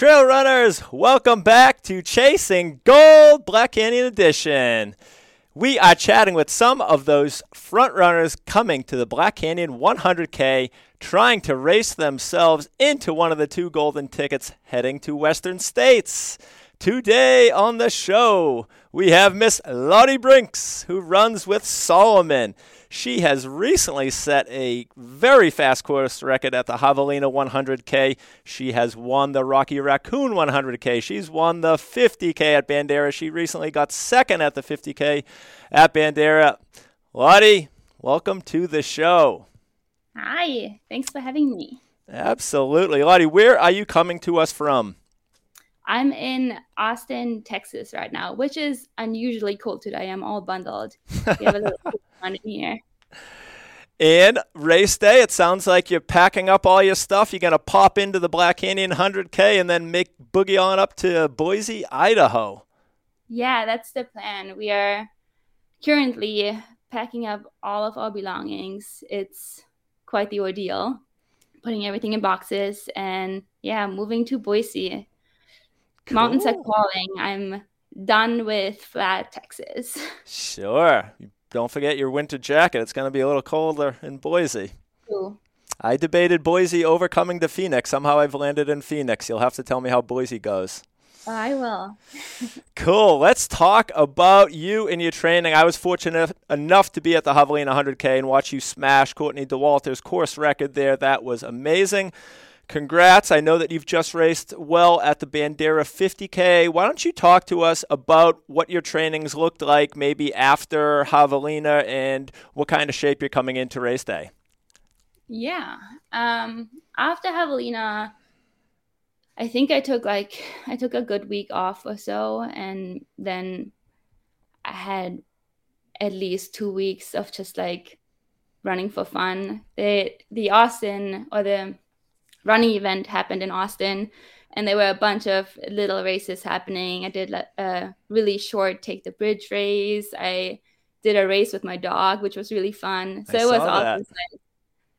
Trail runners, welcome back to Chasing Gold Black Canyon Edition. We are chatting with some of those front runners coming to the Black Canyon 100K, trying to race themselves into one of the two golden tickets heading to Western States. Today on the show, we have Miss Lottie Brinks, who runs with Salomon. She has recently set a very fast course record at the Javelina 100K. She has won the Rocky Raccoon 100K. She's won the 50K at Bandera. She recently got second at the 50K at Bandera. Lottie, welcome to the show. Hi, thanks for having me. Absolutely. Lottie, where are you coming to us from? I'm in Austin, Texas right now, which is unusually cold today. I'm all bundled. We have a little fun in here. And race day, it sounds like you're packing up all your stuff. You're going to pop into the Black Canyon 100K and then make boogie on up to Boise, Idaho. Yeah, that's the plan. We are currently packing up all of our belongings. It's quite the ordeal, putting everything in boxes and yeah, moving to Boise. Cool. Mountains are calling. I'm done with flat Texas. Sure. Don't forget your winter jacket. It's going to be a little colder in Boise. Cool. I debated Boise overcoming to Phoenix. Somehow I've landed in Phoenix. You'll have to tell me how Boise goes. I will. cool. Let's talk about you and your training. I was fortunate enough to be at the Javelina 100K and watch you smash Courtney Dauwalter's course record there. That was amazing. Congrats. I know that you've just raced well at the Bandera 50K. Why don't you talk to us about what your trainings looked like maybe after Javelina and what kind of shape you're coming into race day? Yeah. Um, after Javelina, I think I took like I took a good week off or so and then I had at least 2 weeks of just like running for fun. The the Austin or the running event happened in Austin, and there were a bunch of little races happening. I did a really short take the bridge race. I did a race with my dog, which was really fun. So I it was all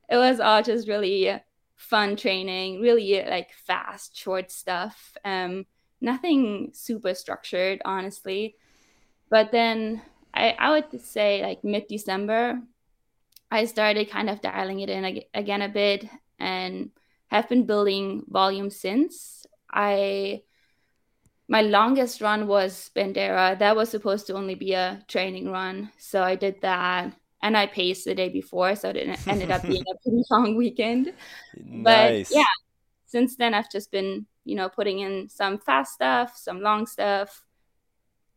it was all just really fun training, really like fast, short stuff. Um, nothing super structured, honestly. But then I, I would say like mid December, I started kind of dialing it in again a bit and have been building volume since. I my longest run was Bandera. That was supposed to only be a training run, so I did that, and I paced the day before, so it ended up being a pretty long weekend. Nice. But yeah, since then I've just been you know putting in some fast stuff, some long stuff,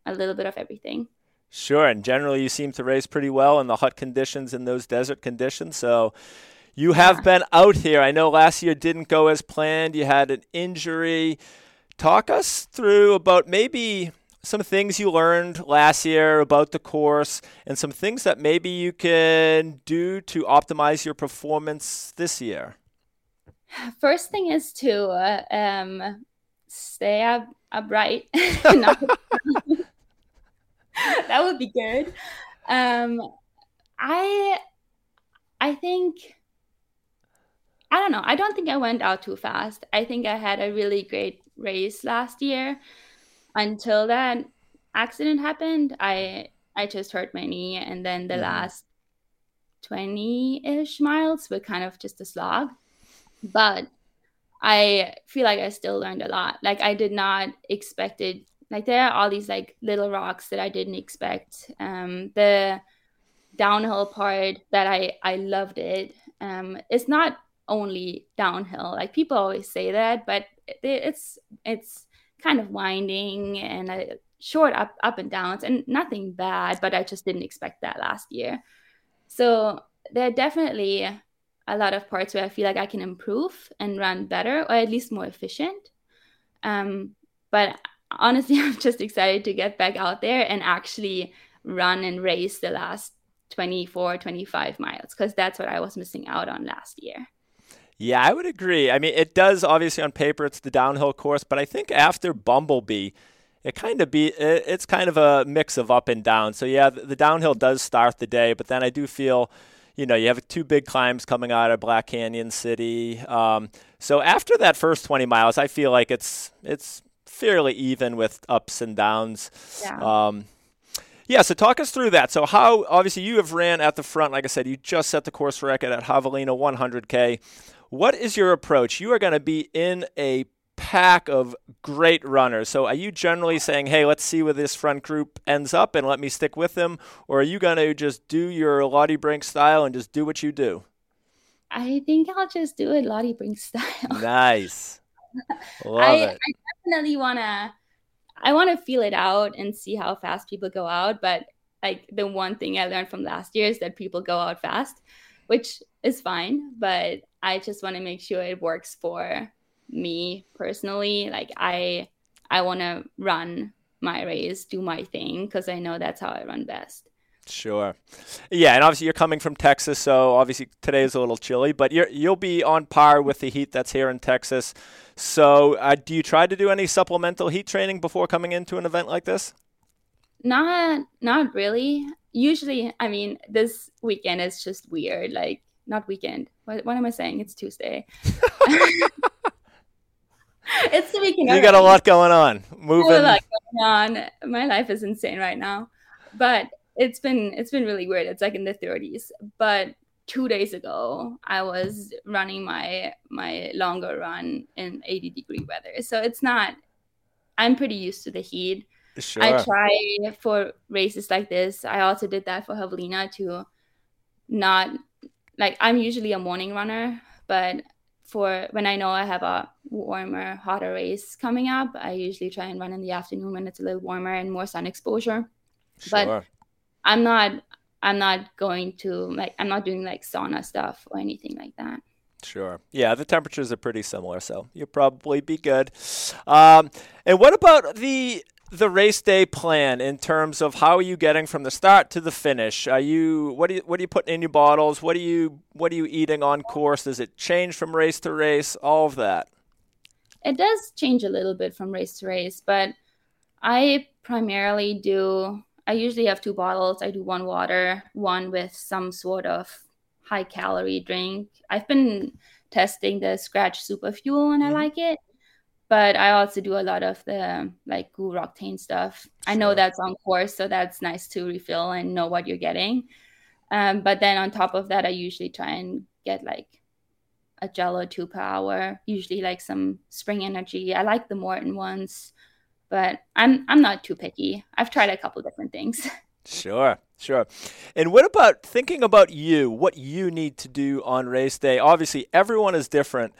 a little bit of everything. Sure, and generally you seem to race pretty well in the hot conditions in those desert conditions, so you have been out here. I know last year didn't go as planned. You had an injury. Talk us through about maybe some things you learned last year about the course and some things that maybe you can do to optimize your performance this year. First thing is to uh, um, stay up, upright. that would be good. Um, I I think I don't know. I don't think I went out too fast. I think I had a really great race last year until that accident happened. I I just hurt my knee and then the mm-hmm. last 20-ish miles were kind of just a slog. But I feel like I still learned a lot. Like I did not expect it. Like there are all these like little rocks that I didn't expect. Um, the downhill part that I I loved it. Um, it's not only downhill. Like people always say that, but it's it's kind of winding and a short up up and downs and nothing bad. But I just didn't expect that last year. So there are definitely a lot of parts where I feel like I can improve and run better or at least more efficient. Um, but honestly, I'm just excited to get back out there and actually run and race the last 24, 25 miles because that's what I was missing out on last year. Yeah, I would agree. I mean, it does obviously on paper it's the downhill course, but I think after Bumblebee, it kind of be it's kind of a mix of up and down. So yeah, the, the downhill does start the day, but then I do feel you know, you have two big climbs coming out of Black Canyon City. Um, so after that first 20 miles, I feel like it's it's fairly even with ups and downs. Yeah. Um, yeah, so talk us through that. So how obviously you have ran at the front, like I said, you just set the course record at Javelina 100K. What is your approach? You are going to be in a pack of great runners. So are you generally saying, hey, let's see where this front group ends up and let me stick with them? Or are you going to just do your Lottie Brink style and just do what you do? I think I'll just do it Lottie Brink style. Nice. Love I, it. I definitely want to I want to feel it out and see how fast people go out, but like the one thing I learned from last year is that people go out fast, which is fine, but I just want to make sure it works for me personally. Like I I want to run my race, do my thing because I know that's how I run best. Sure. Yeah, and obviously you're coming from Texas, so obviously today is a little chilly, but you're you'll be on par with the heat that's here in Texas. So, uh, do you try to do any supplemental heat training before coming into an event like this? Not not really. Usually, I mean, this weekend is just weird. Like not weekend. What, what am I saying? It's Tuesday. it's the weekend. You got a lot going on. Moving. A lot going on. My life is insane right now, but it's been it's been really weird. It's like in the 30s. But two days ago, I was running my my longer run in 80 degree weather, so it's not. I'm pretty used to the heat. Sure. I try for races like this. I also did that for Javelina to not like I'm usually a morning runner, but for when I know I have a warmer, hotter race coming up, I usually try and run in the afternoon when it's a little warmer and more sun exposure. but- I'm not I'm not going to like I'm not doing like sauna stuff or anything like that. Sure. Yeah, the temperatures are pretty similar, so you'll probably be good. Um, and what about the the race day plan in terms of how are you getting from the start to the finish? Are you what do you what are you putting in your bottles? What are you what are you eating on course? Does it change from race to race? All of that. It does change a little bit from race to race, but I primarily do I usually have two bottles. I do one water, one with some sort of high calorie drink. I've been testing the Scratch Super Fuel and I Mhm. like it. But I also do a lot of the like GU Roctane stuff. I know that's on course, so that's nice to refill and know what you're getting. Um, but then on top of that, I usually try and get like a gel or two per hour. Usually like some Spring Energy. I like the Maurten ones, but I'm I'm not too picky. I've tried a couple different things. Sure, sure. And what about thinking about you, what you need to do on race day? Obviously, everyone is different.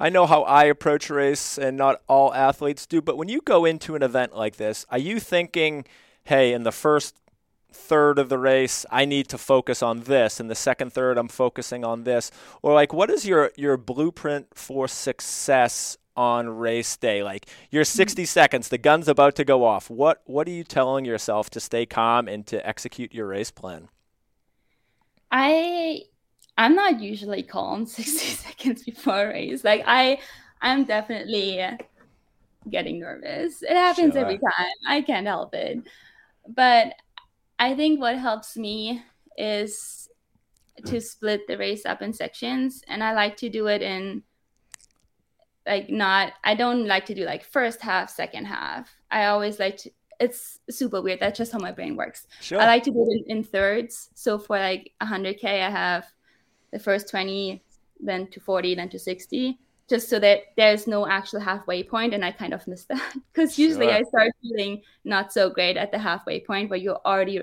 I know how I approach race, and not all athletes do, but when you go into an event like this, are you thinking, hey, in the first third of the race, I need to focus on this, in the second third, I'm focusing on this? Or, like, what is your, your blueprint for success on race day? Like, you're mm-hmm. 60 seconds, the gun's about to go off. What, what are you telling yourself to stay calm and to execute your race plan? I I'm not usually calm 60 seconds before a race. Like I I'm definitely getting nervous. It happens every time. I can't help it. But I think what helps me is to split the race up in sections and I like to do it in like not I don't like to do like first half, second half. I always like to it's super weird. That's just how my brain works. Sure. I like to do it in, in thirds. So for like 100K, I have the first 20, then to 40, then to 60, just so that there's no actual halfway point, And I kind of miss that because usually Sure. I start feeling not so great at the halfway point where you already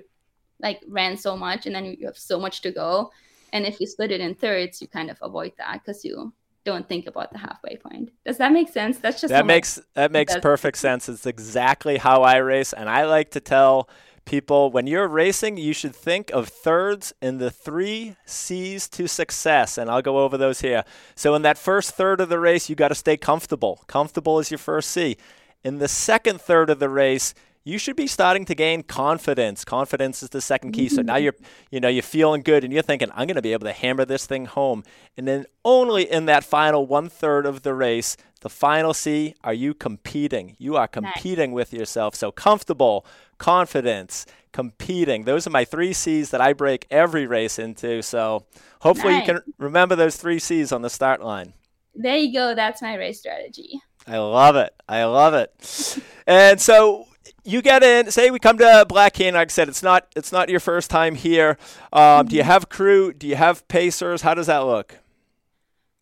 like ran so much and then you have so much to go. And if you split it in thirds, you kind of avoid that because you don't think about the halfway point. Does that make sense? That's just that makes that makes perfect sense. It's exactly how I race, and I like to tell people when you're racing, you should think of thirds in the three C's to success, and I'll go over those here. So in that first third of the race, you got to stay comfortable. Comfortable is your first C. In the second third of the race, you should be starting to gain confidence. Confidence is the second key. So now you're, you know, you're feeling good and you're thinking, I'm going to be able to hammer this thing home. And then only in that final one third of the race, the final C, are you competing? You are competing with yourself. So comfortable, confidence, competing. Those are my three C's that I break every race into. So hopefully nice. you can remember those three C's on the start line. There you go. That's my race strategy. I love it. I love it. and so you get in. Say we come to Black Canyon. Like I said, it's not it's not your first time here. Um, mm-hmm. Do you mm-hmm. have crew? Do you have pacers? How does that look?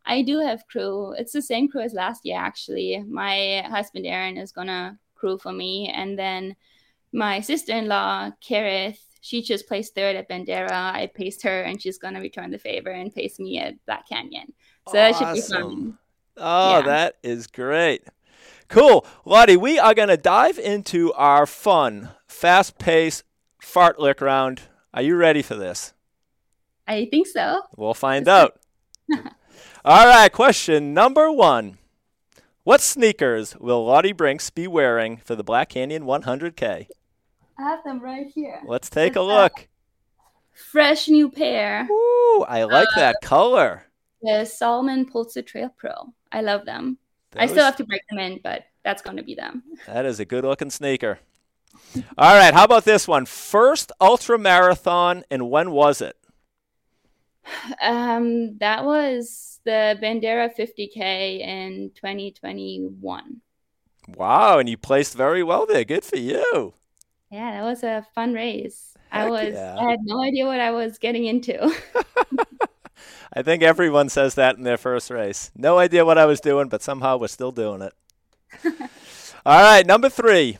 I do have crew. It's the same crew as last year, actually. My husband Aaron is gonna crew for me, and then my sister-in-law Karith, she just placed third at Bandera. I paced her, and she's gonna return the favor and pace me at Black Canyon. So awesome. that should be fun. Oh, yeah. that is great. Cool. Lottie, we are going to dive into our fun, fast paced fartlek round. Are you ready for this? I think so. We'll find out. All right, question number one. What sneakers will Lottie Brinks be wearing for the Black Canyon 100K? I have them right here. Let's take a look. Fresh new pair. Ooh, I like uh, that color. The Salomon Pulsar Trail Pro. I love them. Those... I still have to break them in, but that's going to be them. That is a good looking sneaker. All right, how about this one? First ultra marathon, and when was it? Um, that was the Bandera 50K in 2021. Wow, and you placed very well there. Good for you. Yeah, that was a fun race. Heck I was yeah. I had no idea what I was getting into. I think everyone says that in their first race. No idea what I was doing, but somehow we're still doing it. All right, number three.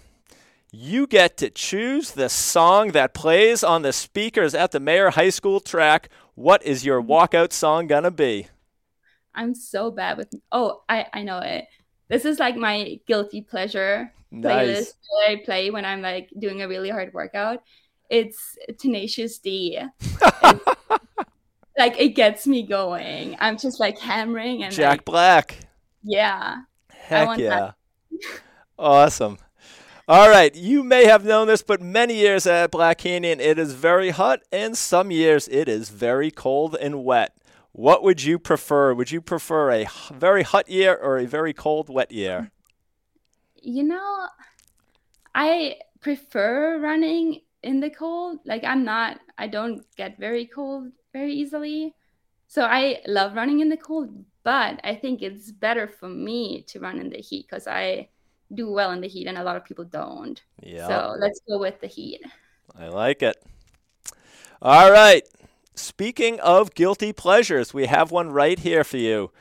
You get to choose the song that plays on the speakers at the Mayer High School track. What is your mm-hmm. walkout song gonna be? I'm so bad with. Oh, I I know it. This is like my guilty pleasure nice. playlist that I play when I'm like doing a really hard workout. It's Tenacious D. like it gets me going. I'm just like hammering and Jack like, Black. Yeah. Heck yeah. awesome. All right, you may have known this, but many years at Black Canyon, it is very hot, and some years it is very cold and wet. What would you prefer? Would you prefer a very hot year or a very cold, wet year? You know, I prefer running in the cold. Like, I'm not, I don't get very cold very easily. So I love running in the cold, but I think it's better for me to run in the heat because I do well in the heat and a lot of people don't. Yeah. So let's go with the heat. I like it. All right. Speaking of guilty pleasures, we have one right here for you.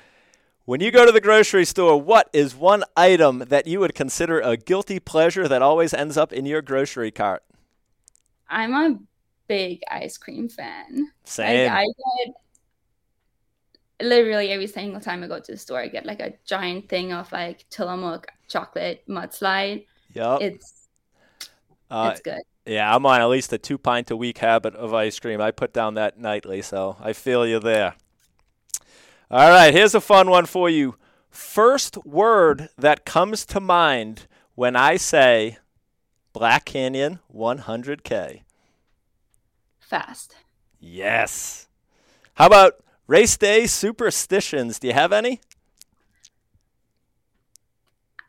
When you go to the grocery store, what is one item that you would consider a guilty pleasure that always ends up in your grocery cart? I'm a big ice cream fan. Same. Like, I get literally every single time I go to the store, I get like a giant thing of like Tillamook chocolate mudslide. Yep. It's uh, it's good. Yeah, I'm on at least a two pint a week habit of ice cream. I put down that nightly, so I feel you there. All right, here's a fun one for you. First word that comes to mind when I say Black Canyon 100K fast. Yes. How about race day superstitions? Do you have any?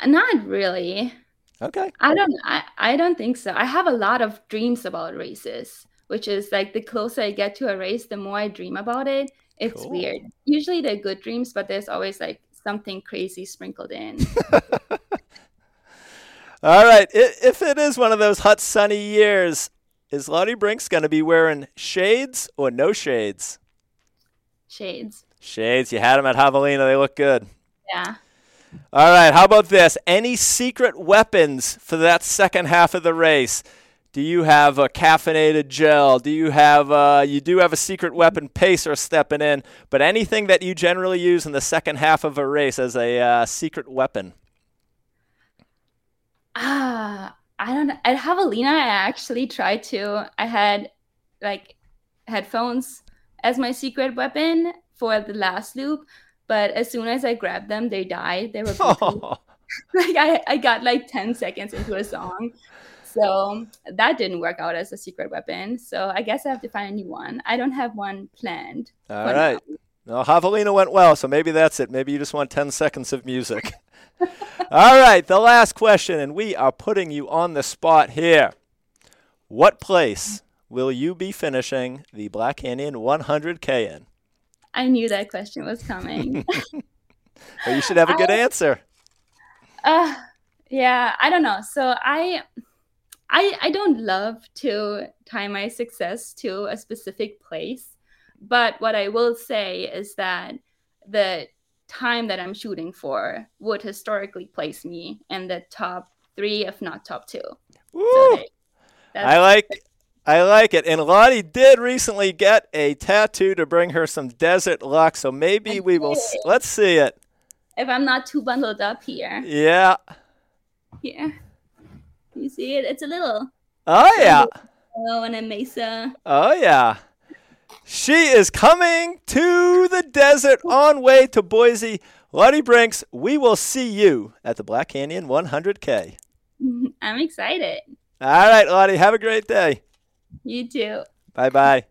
Not really. Okay. I don't I, I don't think so. I have a lot of dreams about races, which is like the closer I get to a race, the more I dream about it. It's cool. weird. Usually they're good dreams, but there's always like something crazy sprinkled in. All right. If it is one of those hot, sunny years, is Lottie Brinks going to be wearing shades or no shades? Shades. Shades. You had them at Javelina. They look good. Yeah. All right. How about this? Any secret weapons for that second half of the race? Do you have a caffeinated gel? Do you have uh, you do have a secret weapon pacer stepping in? But anything that you generally use in the second half of a race as a uh, secret weapon? Ah, I don't know. At Javelina, I actually tried to. I had like headphones as my secret weapon for the last loop, but as soon as I grabbed them, they died. They were oh. like I, I got like 10 seconds into a song. So that didn't work out as a secret weapon. So I guess I have to find a new one. I don't have one planned. All right. Now. Well, Javelina went well, so maybe that's it. Maybe you just want 10 seconds of music. All right, the last question, and we are putting you on the spot here. what place will you be finishing the Black Canyon 100K in? I knew that question was coming. well, you should have a good I, answer. Uh, yeah, I don't know. So I, I, I don't love to tie my success to a specific place, but what I will say is that the time that I'm shooting for would historically place me in the top three, if not top two. So I like I like it. And Lottie did recently get a tattoo to bring her some desert luck, so maybe I we did. will let's see it. If I'm not too bundled up here. Yeah. Here. You see it? It's a little. Oh yeah. Oh, and a mesa. Oh yeah. She is coming to the desert on way to Boise. Lottie Brinks, we will see you at the Black Canyon 100K. I'm excited. All right, Lottie, have a great day. You too. Bye bye.